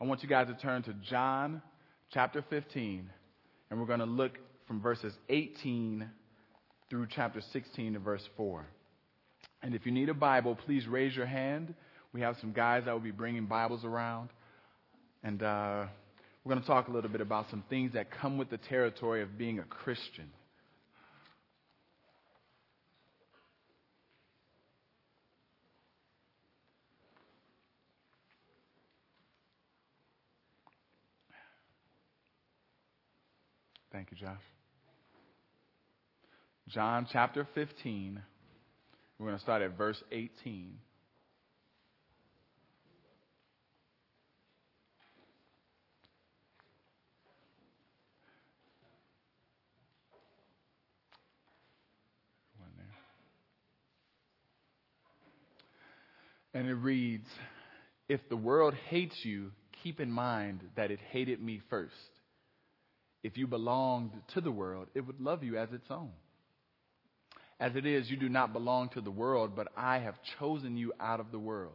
I want you guys to turn to John chapter 15, and we're going to look from verses 18 through chapter 16 to verse 4. And if you need a Bible, please raise your hand. We have some guys that will be bringing Bibles around. And uh, we're going to talk a little bit about some things that come with the territory of being a Christian. Thank you, Josh. John chapter 15. We're going to start at verse 18. And it reads If the world hates you, keep in mind that it hated me first. If you belonged to the world, it would love you as its own. As it is, you do not belong to the world, but I have chosen you out of the world.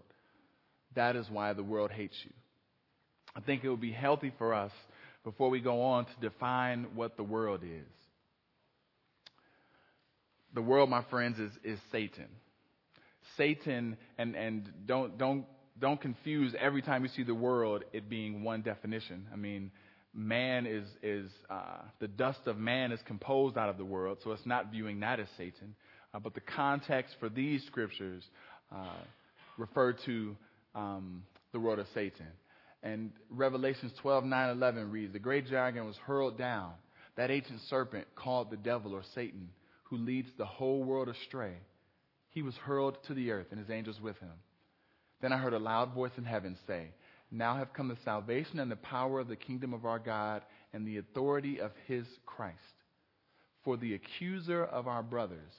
That is why the world hates you. I think it would be healthy for us before we go on to define what the world is. The world, my friends, is, is Satan. Satan, and, and don't, don't, don't confuse every time you see the world it being one definition. I mean, man is, is uh, the dust of man is composed out of the world, so it's not viewing that as Satan. Uh, but the context for these scriptures uh, refer to um, the world of Satan. And Revelations 12, 9, 11 reads, The great dragon was hurled down, that ancient serpent called the devil or Satan, who leads the whole world astray. He was hurled to the earth, and his angels with him. Then I heard a loud voice in heaven say, now have come the salvation and the power of the kingdom of our God and the authority of his Christ. For the accuser of our brothers,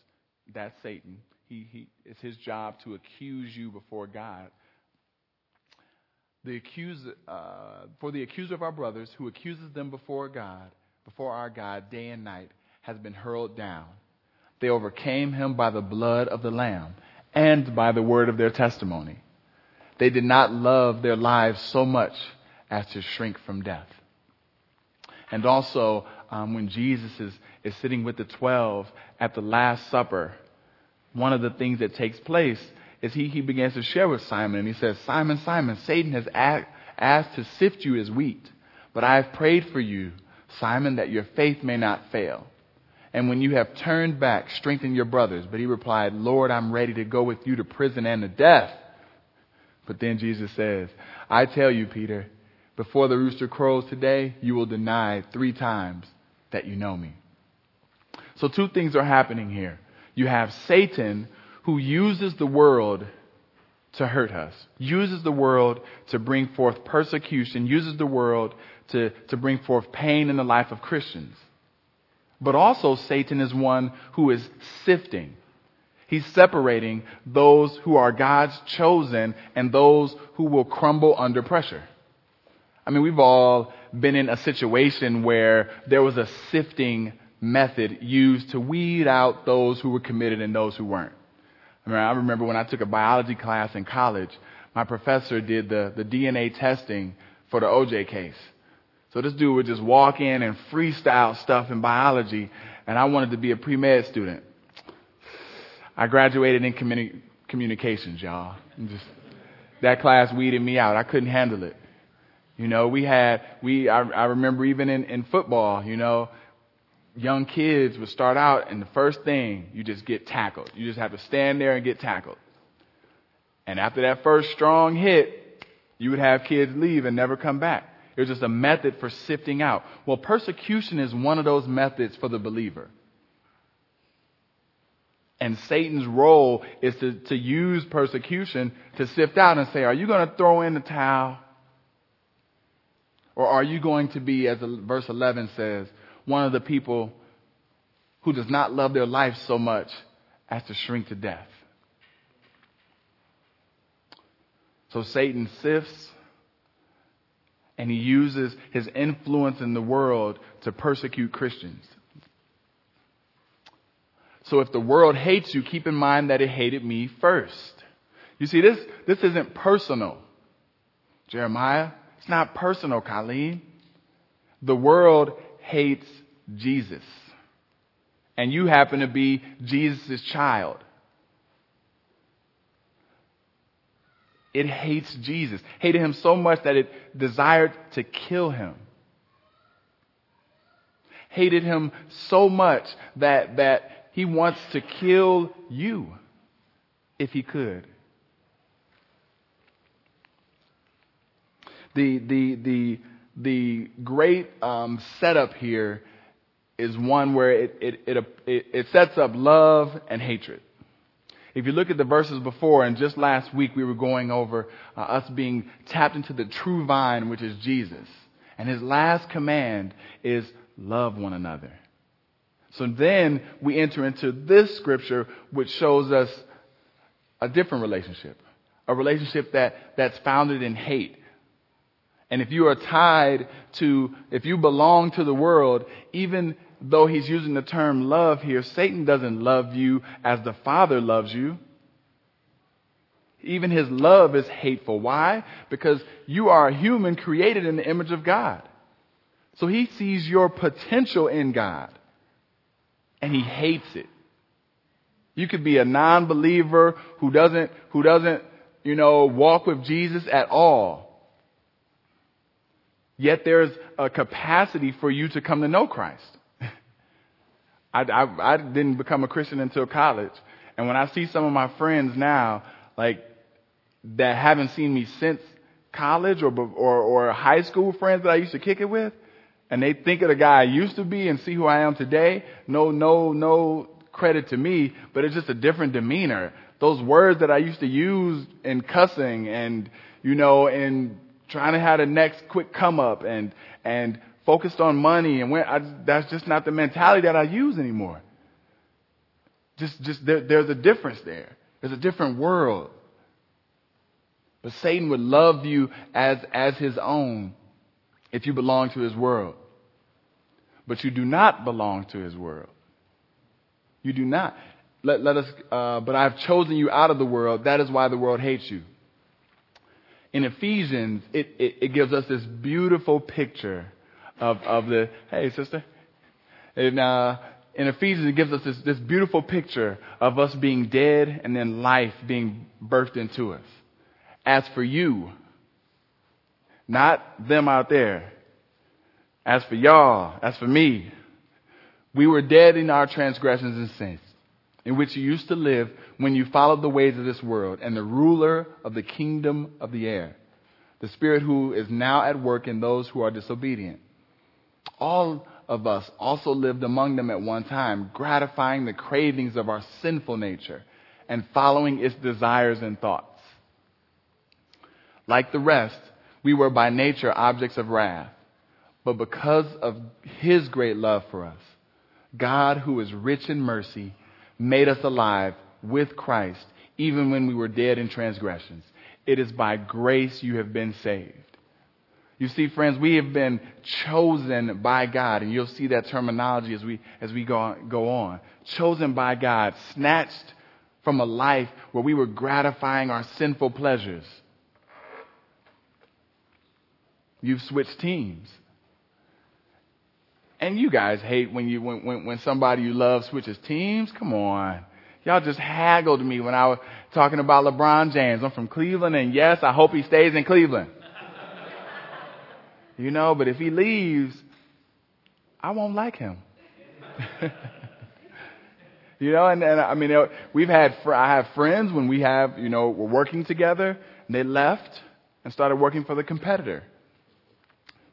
that's Satan, he, he, it's his job to accuse you before God. The accuser, uh, for the accuser of our brothers, who accuses them before God, before our God, day and night, has been hurled down. They overcame him by the blood of the Lamb and by the word of their testimony they did not love their lives so much as to shrink from death. And also, um, when Jesus is, is sitting with the 12 at the Last Supper, one of the things that takes place is he, he begins to share with Simon, and he says, Simon, Simon, Satan has asked to sift you as wheat, but I have prayed for you, Simon, that your faith may not fail. And when you have turned back, strengthen your brothers. But he replied, Lord, I'm ready to go with you to prison and to death. But then Jesus says, I tell you, Peter, before the rooster crows today, you will deny three times that you know me. So, two things are happening here. You have Satan who uses the world to hurt us, uses the world to bring forth persecution, uses the world to, to bring forth pain in the life of Christians. But also, Satan is one who is sifting. He's separating those who are God's chosen and those who will crumble under pressure. I mean, we've all been in a situation where there was a sifting method used to weed out those who were committed and those who weren't. I, mean, I remember when I took a biology class in college, my professor did the, the DNA testing for the OJ case. So this dude would just walk in and freestyle stuff in biology, and I wanted to be a pre-med student. I graduated in communi- communications, y'all. Just, that class weeded me out. I couldn't handle it. You know, we had, we, I, I remember even in, in football, you know, young kids would start out and the first thing, you just get tackled. You just have to stand there and get tackled. And after that first strong hit, you would have kids leave and never come back. It was just a method for sifting out. Well, persecution is one of those methods for the believer. And Satan's role is to, to use persecution to sift out and say, are you going to throw in the towel? Or are you going to be, as verse 11 says, one of the people who does not love their life so much as to shrink to death? So Satan sifts and he uses his influence in the world to persecute Christians. So if the world hates you, keep in mind that it hated me first. You see, this, this isn't personal. Jeremiah, it's not personal, Colleen. The world hates Jesus. And you happen to be Jesus' child. It hates Jesus. Hated him so much that it desired to kill him. Hated him so much that, that he wants to kill you if he could. The, the, the, the great um, setup here is one where it, it, it, it, sets up love and hatred. If you look at the verses before, and just last week we were going over uh, us being tapped into the true vine, which is Jesus. And his last command is love one another. So then we enter into this scripture, which shows us a different relationship, a relationship that, that's founded in hate. And if you are tied to, if you belong to the world, even though he's using the term love here, Satan doesn't love you as the Father loves you. Even his love is hateful. Why? Because you are a human created in the image of God. So he sees your potential in God and he hates it. You could be a non-believer who doesn't, who doesn't, you know, walk with Jesus at all. Yet there's a capacity for you to come to know Christ. I, I, I didn't become a Christian until college. And when I see some of my friends now, like, that haven't seen me since college or, or, or high school friends that I used to kick it with, and they think of the guy I used to be and see who I am today, no, no, no credit to me, but it's just a different demeanor. Those words that I used to use in cussing and, you know, in trying to have the next quick come up and, and focused on money and when I, that's just not the mentality that I use anymore. Just, just there, there's a difference there. There's a different world. But Satan would love you as, as his own if you belong to his world. But you do not belong to his world. You do not. Let, let us, uh, but I've chosen you out of the world. That is why the world hates you. In Ephesians, it, it, it gives us this beautiful picture of, of the, hey, sister. Uh, in Ephesians, it gives us this, this beautiful picture of us being dead and then life being birthed into us. As for you, not them out there. As for y'all, as for me, we were dead in our transgressions and sins, in which you used to live when you followed the ways of this world and the ruler of the kingdom of the air, the spirit who is now at work in those who are disobedient. All of us also lived among them at one time, gratifying the cravings of our sinful nature and following its desires and thoughts. Like the rest, we were by nature objects of wrath. But because of his great love for us, God, who is rich in mercy, made us alive with Christ, even when we were dead in transgressions. It is by grace you have been saved. You see, friends, we have been chosen by God, and you'll see that terminology as we, as we go, on, go on. Chosen by God, snatched from a life where we were gratifying our sinful pleasures You've switched teams. And you guys hate when you when, when, when somebody you love switches teams. Come on. Y'all just haggled me when I was talking about LeBron James. I'm from Cleveland and yes, I hope he stays in Cleveland. you know, but if he leaves, I won't like him. you know, and, and I mean, we've had, I have friends when we have, you know, we're working together and they left and started working for the competitor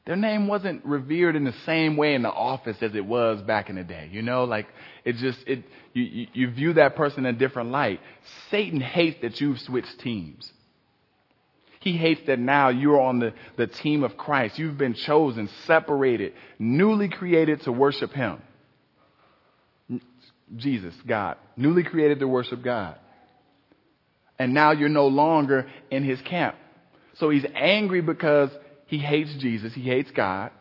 their name wasn't revered in the same way in the office as it was back in the day. You know, like it just it you, you, you view that person in a different light. Satan hates that you've switched teams. He hates that now you're on the, the team of Christ. You've been chosen, separated, newly created to worship Him. Jesus, God, newly created to worship God. And now you're no longer in His camp. So He's angry because he hates Jesus. He hates God.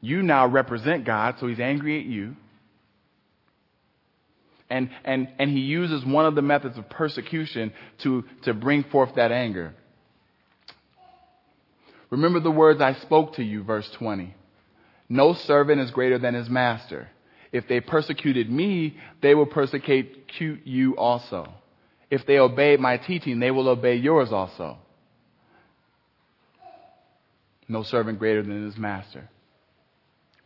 You now represent God, so he's angry at you. And, and, and he uses one of the methods of persecution to, to bring forth that anger. Remember the words I spoke to you, verse 20. No servant is greater than his master. If they persecuted me, they will persecute you also. If they obey my teaching, they will obey yours also. No servant greater than his master.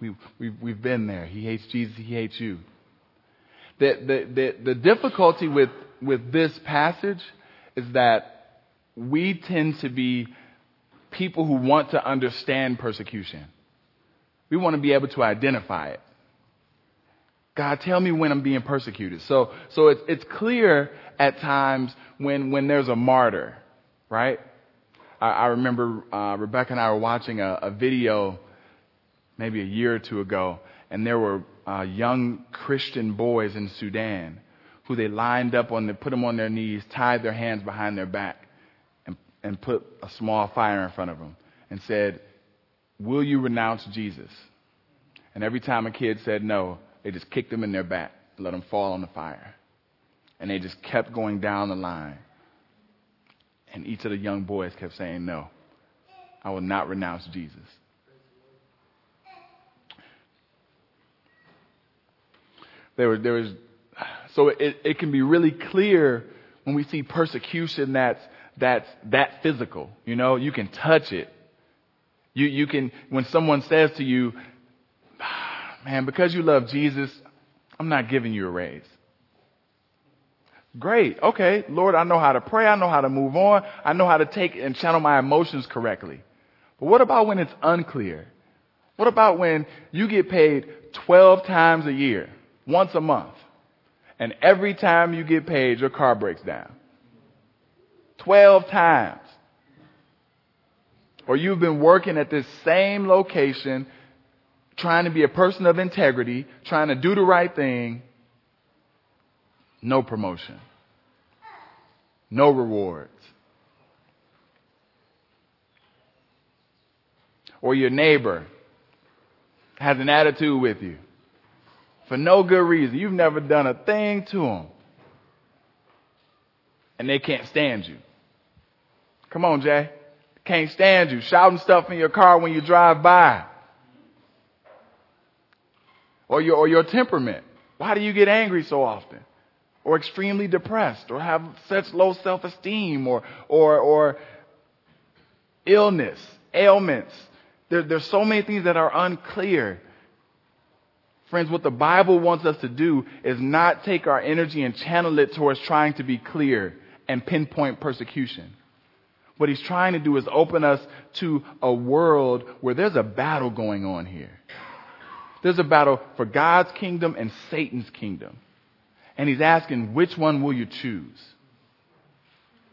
We, we've, we've been there. He hates Jesus, he hates you. The, the, the, the difficulty with, with this passage is that we tend to be people who want to understand persecution. We want to be able to identify it. God, tell me when I'm being persecuted. So, so it's, it's clear at times when, when there's a martyr, right? I, I remember uh, Rebecca and I were watching a, a, video maybe a year or two ago, and there were uh, young Christian boys in Sudan who they lined up on, they put them on their knees, tied their hands behind their back, and, and put a small fire in front of them, and said, "Will you renounce Jesus?" And every time a kid said no, they just kicked them in their back let them fall on the fire. And they just kept going down the line. And each of the young boys kept saying, No, I will not renounce Jesus. There was, there was, so it, it can be really clear when we see persecution that's, that's that physical. You know, you can touch it. You, you can, when someone says to you, man, because you love Jesus, I'm not giving you a raise. Great. Okay. Lord, I know how to pray. I know how to move on. I know how to take and channel my emotions correctly. But what about when it's unclear? What about when you get paid 12 times a year, once a month, and every time you get paid, your car breaks down? 12 times. Or you've been working at this same location trying to be a person of integrity, trying to do the right thing, no promotion, no rewards. Or your neighbor has an attitude with you for no good reason. You've never done a thing to them. And they can't stand you. Come on, Jay. Can't stand you. Shouting stuff in your car when you drive by or your, or your temperament. Why do you get angry so often? Or extremely depressed or have such low self-esteem or, or, or illness, ailments. There, there's so many things that are unclear. Friends, what the Bible wants us to do is not take our energy and channel it towards trying to be clear and pinpoint persecution. What he's trying to do is open us to a world where there's a battle going on here. There's a battle for God's kingdom and Satan's kingdom. And he's asking, which one will you choose?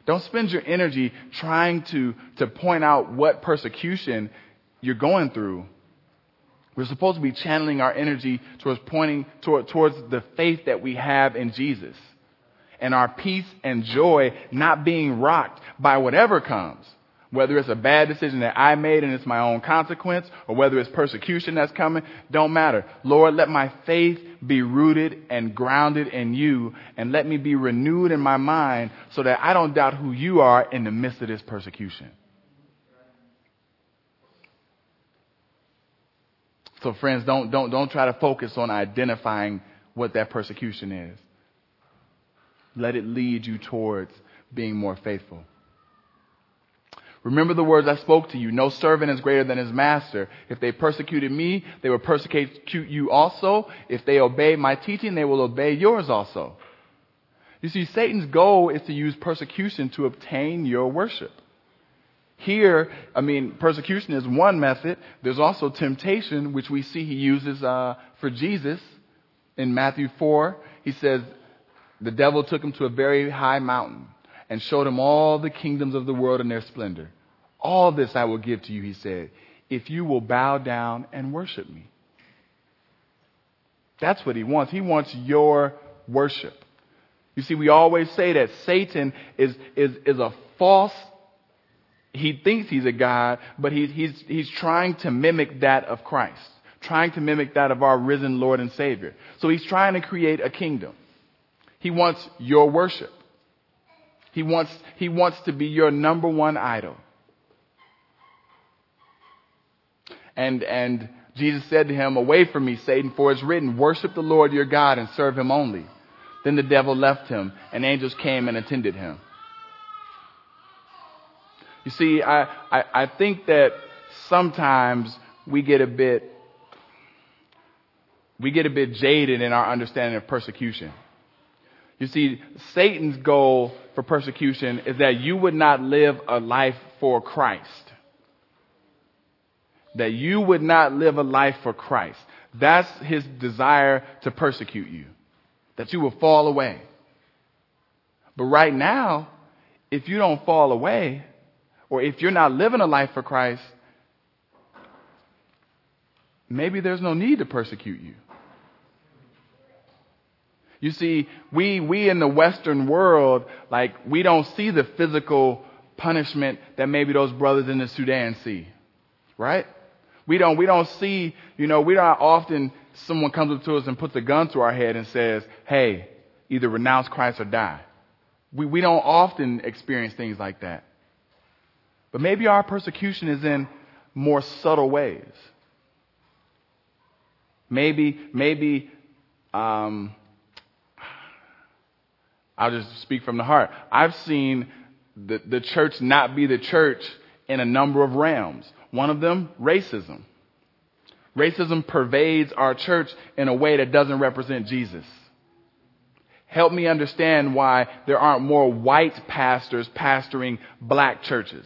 Don't spend your energy trying to, to point out what persecution you're going through. We're supposed to be channeling our energy towards pointing toward, towards the faith that we have in Jesus and our peace and joy not being rocked by whatever comes. Whether it's a bad decision that I made and it's my own consequence, or whether it's persecution that's coming, don't matter. Lord, let my faith be rooted and grounded in you, and let me be renewed in my mind so that I don't doubt who you are in the midst of this persecution. So friends, don't, don't, don't try to focus on identifying what that persecution is. Let it lead you towards being more faithful. Remember the words I spoke to you. No servant is greater than his master. If they persecuted me, they will persecute you also. If they obey my teaching, they will obey yours also. You see, Satan's goal is to use persecution to obtain your worship. Here, I mean, persecution is one method. There's also temptation, which we see he uses uh, for Jesus in Matthew 4. He says, the devil took him to a very high mountain and showed him all the kingdoms of the world and their splendor. All this I will give to you, he said, if you will bow down and worship me. That's what he wants. He wants your worship. You see, we always say that Satan is, is, is a false, he thinks he's a God, but he's, he's, he's trying to mimic that of Christ, trying to mimic that of our risen Lord and Savior. So he's trying to create a kingdom. He wants your worship. He wants, he wants to be your number one idol. And, and Jesus said to him, Away from me, Satan, for it's written, Worship the Lord your God and serve him only. Then the devil left him, and angels came and attended him. You see, I, I, I think that sometimes we get a bit we get a bit jaded in our understanding of persecution. You see, Satan's goal for persecution is that you would not live a life for Christ. That you would not live a life for Christ. That's his desire to persecute you. That you will fall away. But right now, if you don't fall away, or if you're not living a life for Christ, maybe there's no need to persecute you. You see, we, we in the Western world, like, we don't see the physical punishment that maybe those brothers in the Sudan see. Right? We don't, we don't see, you know, we don't often, someone comes up to us and puts a gun to our head and says, hey, either renounce Christ or die. We, we don't often experience things like that. But maybe our persecution is in more subtle ways. Maybe, maybe, um, I'll just speak from the heart. I've seen the, the church not be the church in a number of realms. One of them, racism. Racism pervades our church in a way that doesn't represent Jesus. Help me understand why there aren't more white pastors pastoring black churches.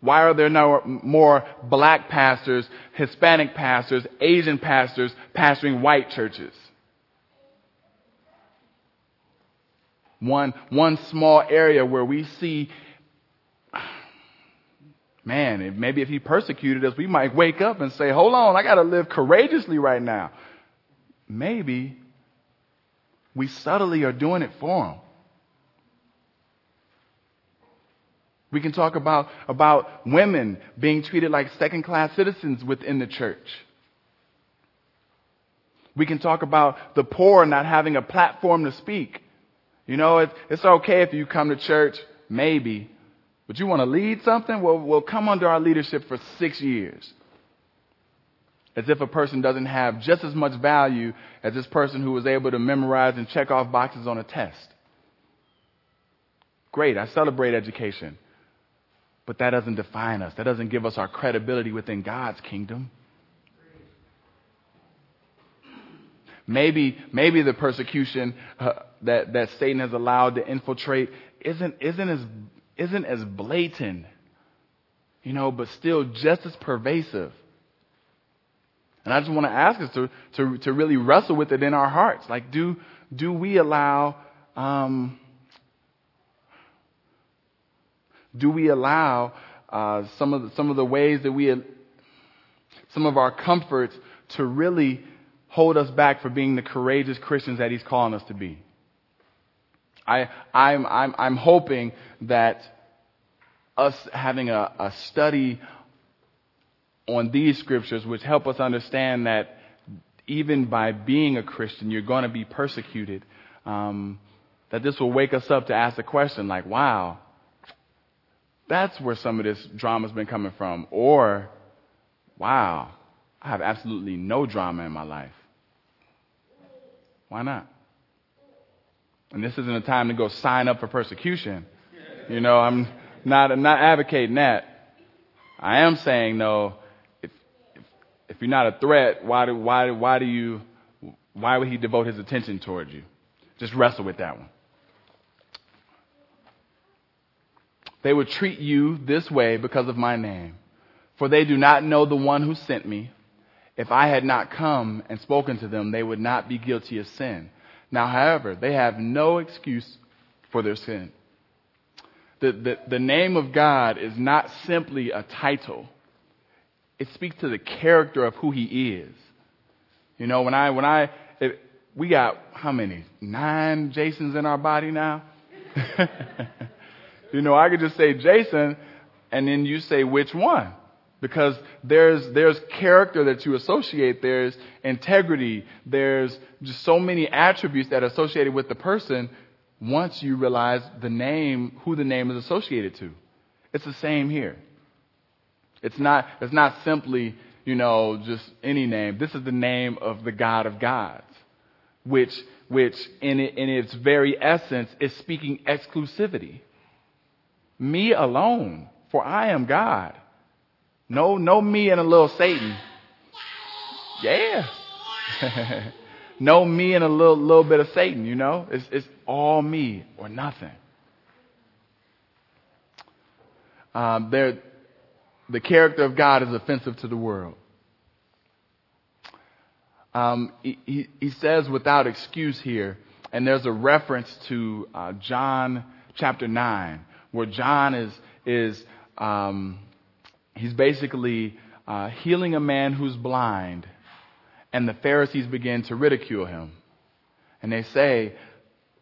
Why are there no more black pastors, Hispanic pastors, Asian pastors pastoring white churches? One, one small area where we see, man, maybe if he persecuted us, we might wake up and say, hold on, I got to live courageously right now. Maybe we subtly are doing it for him. We can talk about, about women being treated like second class citizens within the church. We can talk about the poor not having a platform to speak. You know, it's, it's okay if you come to church, maybe, but you want to lead something? Well, we'll come under our leadership for six years. As if a person doesn't have just as much value as this person who was able to memorize and check off boxes on a test. Great, I celebrate education. But that doesn't define us. That doesn't give us our credibility within God's kingdom. Maybe, maybe the persecution uh, that, that Satan has allowed to infiltrate isn't, isn't, as, isn't as blatant, you know, but still just as pervasive. And I just want to ask us to, to, to really wrestle with it in our hearts. Like, do, do we allow, um, do we allow uh, some, of the, some of the ways that we, some of our comforts to really hold us back from being the courageous Christians that He's calling us to be? I, I'm, I'm, I'm hoping that us having a, a study on these scriptures, which help us understand that even by being a Christian, you're going to be persecuted, um, that this will wake us up to ask the question like, wow, that's where some of this drama's been coming from. Or, wow, I have absolutely no drama in my life. Why not? And this isn't a time to go sign up for persecution. You know, I'm not, I'm not advocating that. I am saying though, if, if, if you're not a threat, why do, why, why do you, why would he devote his attention towards you? Just wrestle with that one. They would treat you this way because of my name. For they do not know the one who sent me. If I had not come and spoken to them, they would not be guilty of sin. Now, however, they have no excuse for their sin. The, the, the name of God is not simply a title. It speaks to the character of who he is. You know, when I, when I, it, we got how many? Nine Jasons in our body now? you know, I could just say Jason and then you say which one because there's, there's character that you associate, there's integrity, there's just so many attributes that are associated with the person once you realize the name, who the name is associated to. It's the same here. It's not, it's not simply, you know, just any name. This is the name of the God of gods, which, which in, it, in its very essence is speaking exclusivity. Me alone, for I am God. No, no me and a little Satan. Yeah. no me and a little, little bit of Satan, you know? It's, it's all me or nothing. Um, there, the character of God is offensive to the world. Um, he, he, he, says without excuse here, and there's a reference to uh, John chapter 9, where John is, is um, he's basically uh, healing a man who's blind, and the Pharisees begin to ridicule him. And they say,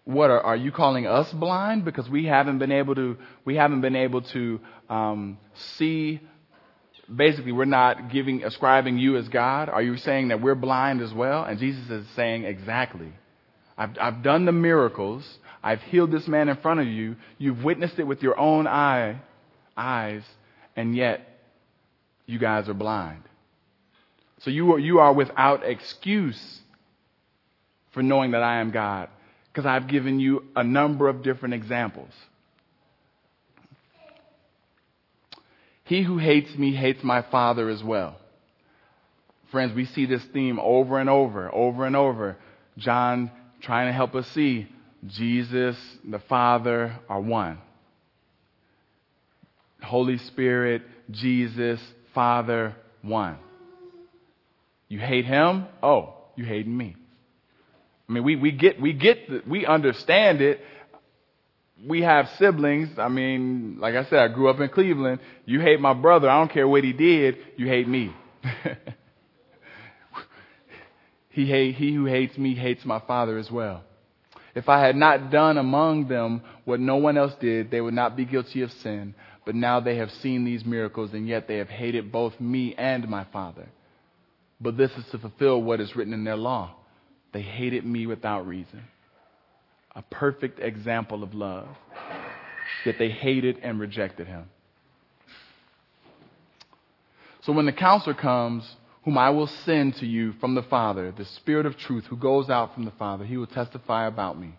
what are, are you calling us blind because we haven't been able to we haven't been able to um, see basically we're not giving ascribing you as God? Are you saying that we're blind as well? And Jesus is saying exactly. I've, I've done the miracles. I've healed this man in front of you. You've witnessed it with your own eye, eyes, and yet you guys are blind. So you are, you are without excuse for knowing that I am God because I've given you a number of different examples. He who hates me hates my Father as well. Friends, we see this theme over and over, over and over. John trying to help us see Jesus, the Father are one. Holy Spirit, Jesus, Father, one. You hate him? Oh, you hating me. I mean, we, we get, we get, the, we understand it, we have siblings. I mean, like I said, I grew up in Cleveland. You hate my brother. I don't care what he did. You hate me. he, hate, he who hates me hates my father as well. If I had not done among them what no one else did, they would not be guilty of sin. But now they have seen these miracles, and yet they have hated both me and my Father. But this is to fulfill what is written in their law. They hated me without reason a perfect example of love, yet they hated and rejected him. So when the counselor comes, whom I will send to you from the Father, the Spirit of truth who goes out from the Father, he will testify about me.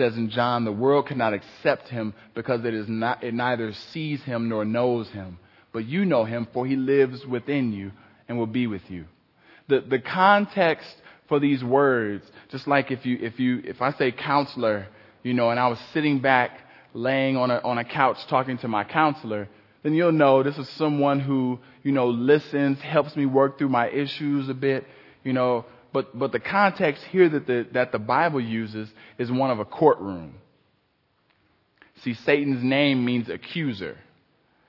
Says in John, the world cannot accept him because it, is not, it neither sees him nor knows him. But you know him, for he lives within you and will be with you. The, the context for these words. Just like if you, if you, if I say counselor, you know, and I was sitting back laying on a, on a couch talking to my counselor, then you'll know this is someone who, you know, listens, helps me work through my issues a bit, you know, but, but the context here that the, that the Bible uses is one of a courtroom. See, Satan's name means accuser.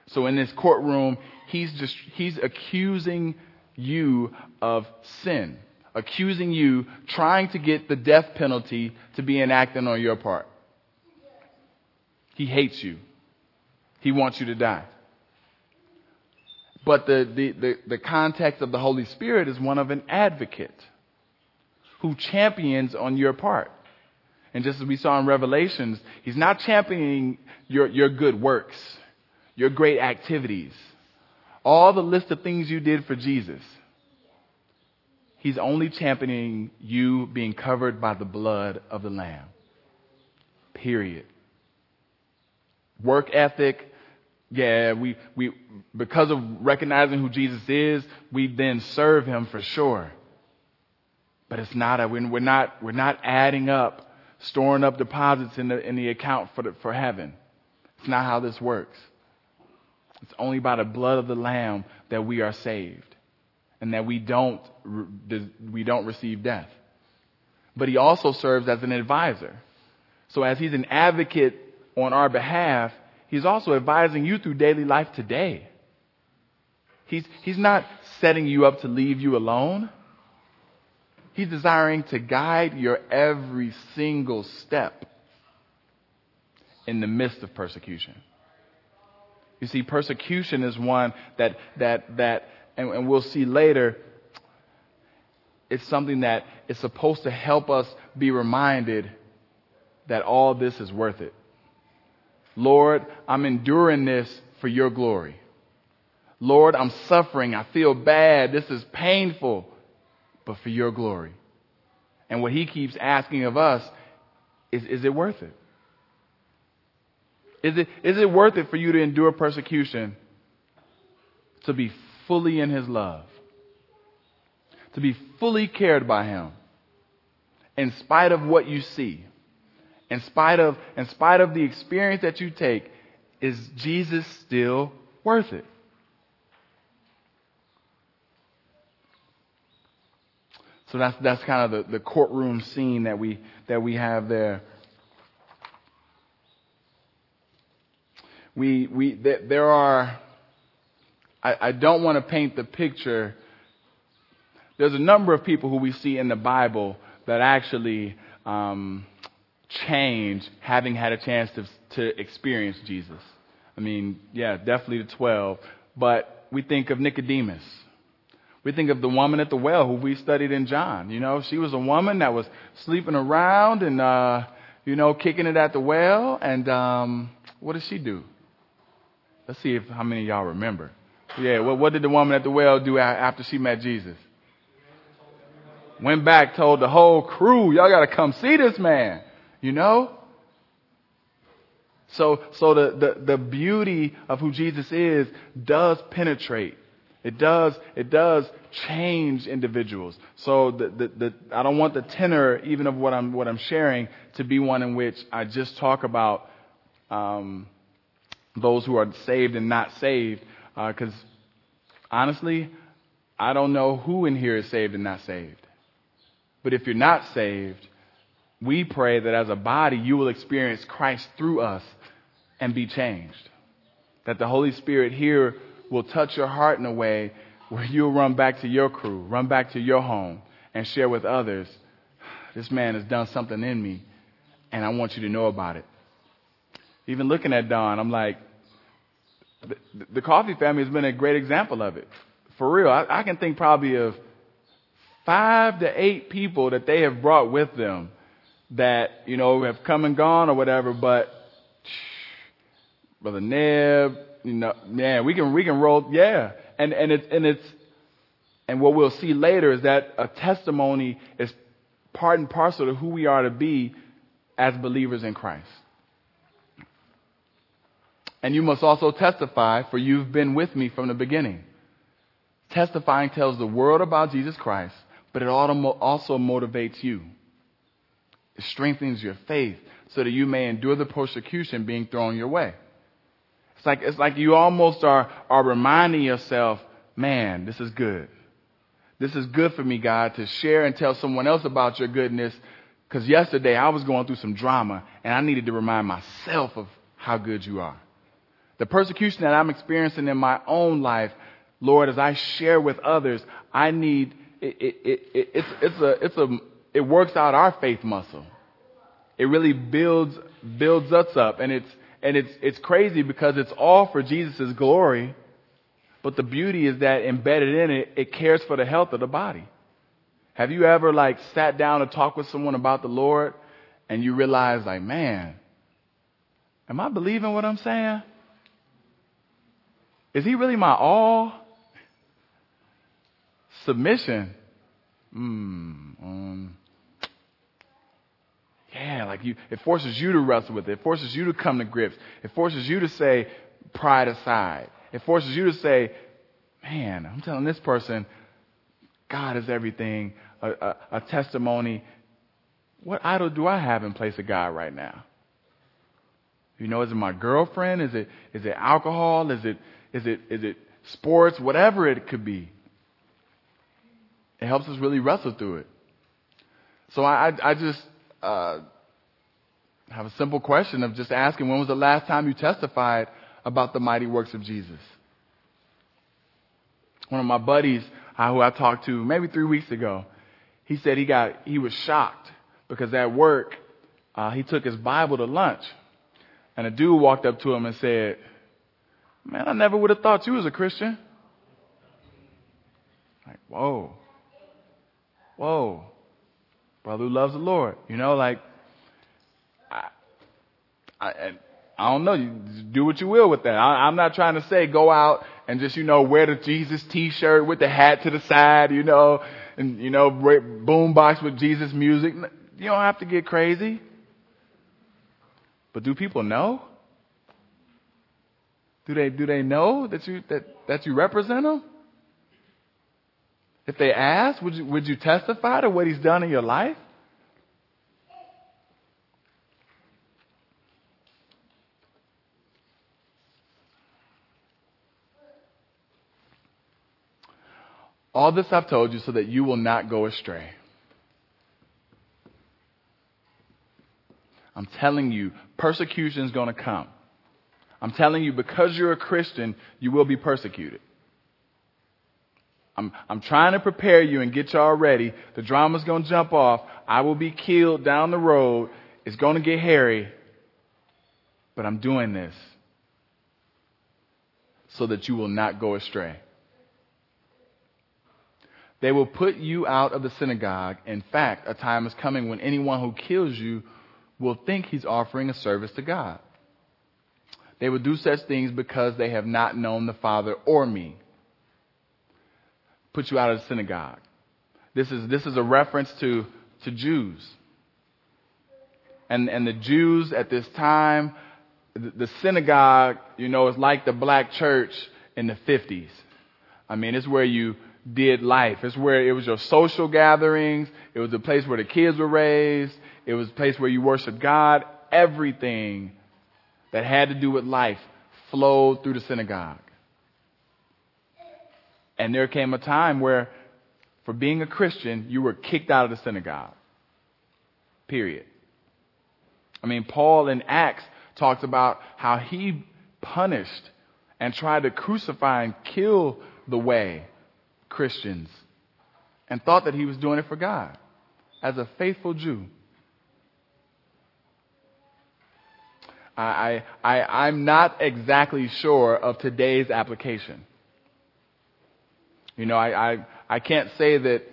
So in this courtroom, he's just, he's accusing you of sin accusing you, trying to get the death penalty to be enacted on your part. He hates you. He wants you to die. But the, the, the, the, context of the Holy Spirit is one of an advocate who champions on your part. And just as we saw in Revelations, he's not championing your, your good works, your great activities, all the list of things you did for Jesus. He's only championing you being covered by the blood of the Lamb. Period. Work ethic, yeah, we, we, because of recognizing who Jesus is, we then serve him for sure. But it's not a, we're not, we're not adding up, storing up deposits in the, in the account for, the, for heaven. It's not how this works. It's only by the blood of the Lamb that we are saved and that we don't, we don't receive death. But he also serves as an advisor. So as he's an advocate on our behalf, he's also advising you through daily life today. He's, he's not setting you up to leave you alone. He's desiring to guide your every single step in the midst of persecution. You see, persecution is one that, that, that and, and we'll see later, it's something that is supposed to help us be reminded that all this is worth it. Lord, I'm enduring this for your glory. Lord, I'm suffering. I feel bad. This is painful, but for your glory. And what he keeps asking of us is, is it worth it? Is it, is it worth it for you to endure persecution to be fully in his love? To be fully cared by him in spite of what you see? In spite of, in spite of the experience that you take, is Jesus still worth it? So that's, that's kind of the, the courtroom scene that we, that we have there. We, we, there are, I, I don't want to paint the picture. There's a number of people who we see in the Bible that actually um, change having had a chance to, to experience Jesus. I mean, yeah, definitely the 12. But we think of Nicodemus. We think of the woman at the well who we studied in John. You know, she was a woman that was sleeping around and, uh, you know, kicking it at the well. And um, what did she do? Let's see if how many of y'all remember. Yeah, what, what did the woman at the well do after she met Jesus? Went back, told the whole crew, y'all got to come see this man. You know? So, so the, the, the beauty of who Jesus is does penetrate it does, it does change individuals. So the, the, the, I don't want the tenor, even of what I'm, what I'm sharing, to be one in which I just talk about um, those who are saved and not saved. Because uh, honestly, I don't know who in here is saved and not saved. But if you're not saved, we pray that as a body you will experience Christ through us and be changed. That the Holy Spirit here will touch your heart in a way where you'll run back to your crew, run back to your home, and share with others, this man has done something in me, and I want you to know about it. Even looking at Don, I'm like, the, the coffee family has been a great example of it. For real, I, I can think probably of five to eight people that they have brought with them that, you know, have come and gone or whatever, but Brother Neb, you know, man, we can we can roll, yeah, and and it's and it's and what we'll see later is that a testimony is part and parcel to who we are to be as believers in Christ. And you must also testify, for you've been with me from the beginning. Testifying tells the world about Jesus Christ, but it also motivates you. It strengthens your faith so that you may endure the persecution being thrown your way. It's like, it's like you almost are, are reminding yourself, man, this is good. This is good for me, God, to share and tell someone else about your goodness. Because yesterday I was going through some drama and I needed to remind myself of how good you are. The persecution that I'm experiencing in my own life, Lord, as I share with others, I need, it, it, it, it's, it's a, it's a, it works out our faith muscle. It really builds, builds us up and it's, and it's, it's crazy because it's all for Jesus' glory. But the beauty is that embedded in it, it cares for the health of the body. Have you ever like sat down and talked with someone about the Lord and you realize like, man, am I believing what I'm saying? Is he really my all? Submission. Mm, um, yeah, like you, it forces you to wrestle with it. It forces you to come to grips. It forces you to say, pride aside. It forces you to say, man, I'm telling this person, God is everything, a, a, a testimony. What idol do I have in place of God right now? You know, is it my girlfriend? Is it, is it alcohol? Is it, is it, is it sports? Whatever it could be. It helps us really wrestle through it. So I, I, I just, uh, have a simple question of just asking when was the last time you testified about the mighty works of Jesus? One of my buddies uh, who I talked to maybe three weeks ago, he said he got he was shocked because at work uh, he took his Bible to lunch, and a dude walked up to him and said, "Man, I never would have thought you was a Christian." Like, whoa, whoa brother who loves the Lord. You know, like, I, I, I don't know. You do what you will with that. I, I'm not trying to say go out and just, you know, wear the Jesus t-shirt with the hat to the side, you know, and, you know, boom box with Jesus music. You don't have to get crazy. But do people know? Do they, do they know that you, that, that you represent them? If they ask, would you, would you testify to what he's done in your life? All this I've told you so that you will not go astray. I'm telling you, persecution is going to come. I'm telling you, because you're a Christian, you will be persecuted. I'm, I'm trying to prepare you and get y'all ready. The drama's going to jump off. I will be killed down the road. It's going to get hairy. But I'm doing this so that you will not go astray. They will put you out of the synagogue. In fact, a time is coming when anyone who kills you will think he's offering a service to God. They will do such things because they have not known the Father or me. Put you out of the synagogue. This is, this is a reference to, to Jews. And, and the Jews at this time, the, synagogue, you know, is like the black church in the 50s. I mean, it's where you did life. It's where it was your social gatherings. It was the place where the kids were raised. It was a place where you worshiped God. Everything that had to do with life flowed through the synagogue. And there came a time where, for being a Christian, you were kicked out of the synagogue. Period. I mean, Paul in Acts talks about how he punished and tried to crucify and kill the way Christians and thought that he was doing it for God as a faithful Jew. I, I, I'm not exactly sure of today's application. You know, I, I, I can't say that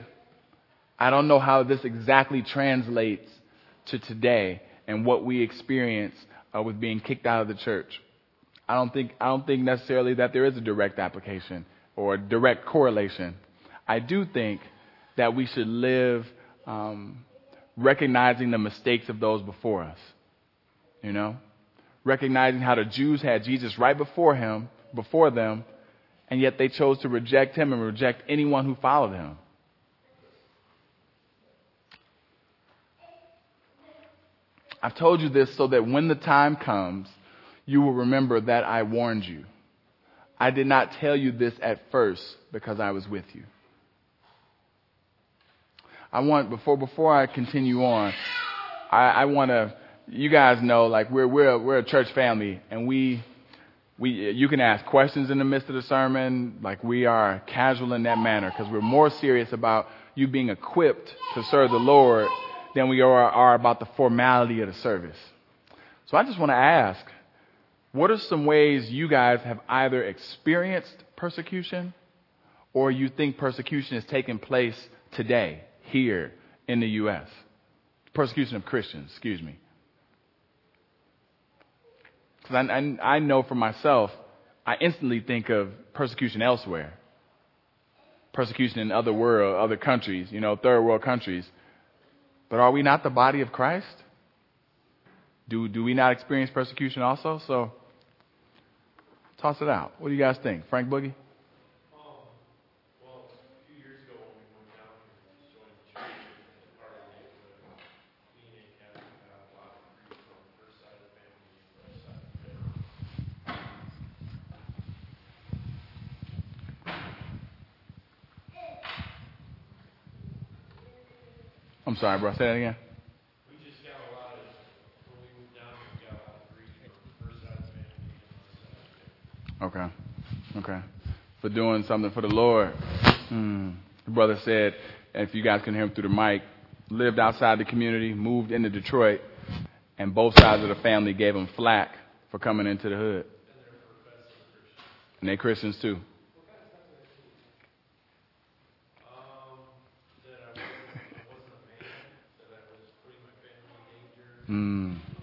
I don't know how this exactly translates to today and what we experience uh, with being kicked out of the church. I don't think I don't think necessarily that there is a direct application or a direct correlation. I do think that we should live um, recognizing the mistakes of those before us. You know, recognizing how the Jews had Jesus right before him, before them, and yet they chose to reject him and reject anyone who followed him. I've told you this so that when the time comes, you will remember that I warned you. I did not tell you this at first because I was with you. I want before before I continue on, I, I want to you guys know, like we're we're we're a church family, and we we you can ask questions in the midst of the sermon. Like we are casual in that manner because we're more serious about you being equipped to serve the Lord than we are, are about the formality of the service. So I just want to ask, what are some ways you guys have either experienced persecution or you think persecution is taking place today here in the U.S.? Persecution of Christians, excuse me. Because I, I, I know for myself, I instantly think of persecution elsewhere. Persecution in other world, other countries, you know, third world countries. But are we not the body of Christ? Do, do we not experience persecution also? So, toss it out. What do you guys think? Frank Boogie? Sorry, bro. Say that again. We just got a lot of, when we moved down, we got a lot of grief from first side Okay. Okay. For doing something for the Lord. Hmm. The brother said, if you guys can hear him through the mic, lived outside the community, moved into Detroit, and both sides of the family gave him flack for coming into the hood. And they're Christians too. Mm.